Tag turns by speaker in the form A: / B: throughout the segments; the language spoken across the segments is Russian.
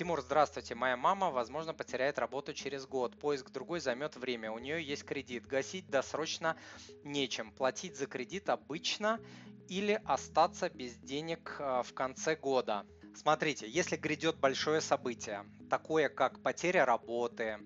A: Тимур, здравствуйте. Моя мама, возможно, потеряет работу через год. Поиск другой займет время. У нее есть кредит. Гасить досрочно нечем. Платить за кредит обычно или остаться без денег э, в конце года. Смотрите, если грядет большое событие, такое как потеря работы,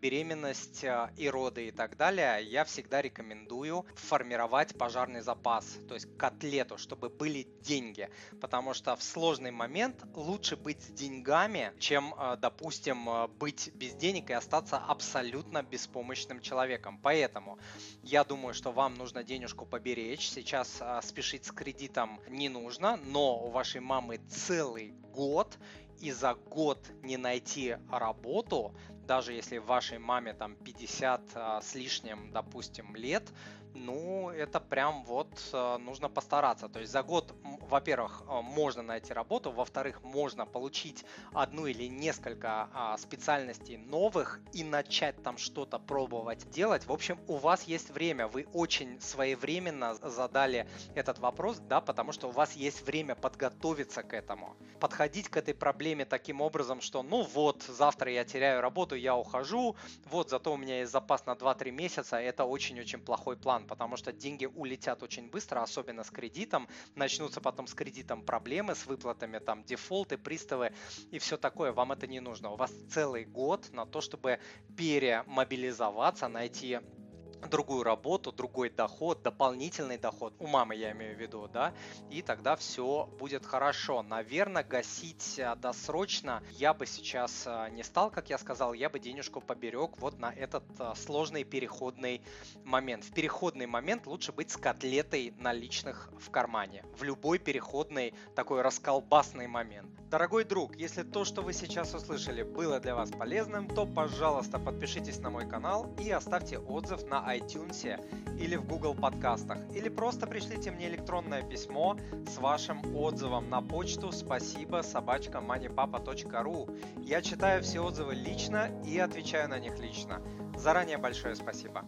A: беременность а, и роды и так далее, я всегда рекомендую формировать пожарный запас, то есть котлету, чтобы были деньги, потому что в сложный момент лучше быть с деньгами, чем, а, допустим, быть без денег и остаться абсолютно беспомощным человеком. Поэтому я думаю, что вам нужно денежку поберечь. Сейчас спешить с кредитом не нужно, но у вашей мамы целый год, и за год не найти работу, даже если вашей маме там 50 а, с лишним, допустим, лет, ну, это прям вот а, нужно постараться. То есть за год, во-первых, а, можно найти работу, во-вторых, можно получить одну или несколько а, специальностей новых и начать там что-то пробовать делать. В общем, у вас есть время, вы очень своевременно задали этот вопрос, да, потому что у вас есть время подготовиться к этому. Подходить к этой проблеме таким образом, что ну вот, завтра я теряю работу, я ухожу, вот зато у меня есть запас на 2-3 месяца, это очень-очень плохой план, потому что деньги улетят очень быстро, особенно с кредитом, начнутся потом с кредитом проблемы, с выплатами, там, дефолты, приставы и все такое, вам это не нужно. У вас целый год на то, чтобы перемобилизоваться, найти другую работу, другой доход, дополнительный доход, у мамы я имею в виду, да, и тогда все будет хорошо. Наверное, гасить а, досрочно я бы сейчас а, не стал, как я сказал, я бы денежку поберег вот на этот а, сложный переходный момент. В переходный момент лучше быть с котлетой наличных в кармане, в любой переходный такой расколбасный момент. Дорогой друг, если то, что вы сейчас услышали, было для вас полезным, то, пожалуйста, подпишитесь на мой канал и оставьте отзыв на iTunes или в Google подкастах, или просто пришлите мне электронное письмо с вашим отзывом на почту спасибо собачка moneypapa.ru. Я читаю все отзывы лично и отвечаю на них лично. Заранее большое спасибо.